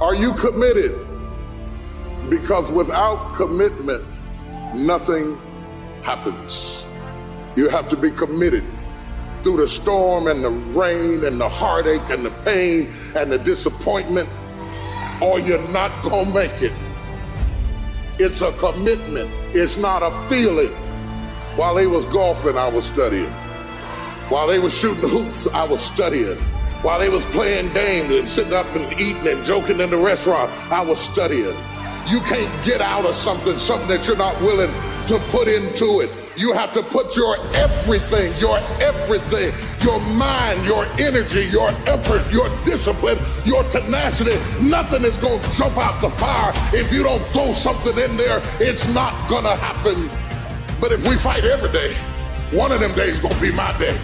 Are you committed? Because without commitment, nothing happens. You have to be committed through the storm and the rain and the heartache and the pain and the disappointment, or you're not going to make it. It's a commitment, it's not a feeling. While they was golfing, I was studying. While they was shooting hoops, I was studying. While they was playing games and sitting up and eating and joking in the restaurant, I was studying. You can't get out of something, something that you're not willing to put into it. You have to put your everything, your everything, your mind, your energy, your effort, your discipline, your tenacity. Nothing is going to jump out the fire if you don't throw something in there. It's not going to happen. But if we fight every day, one of them days going to be my day.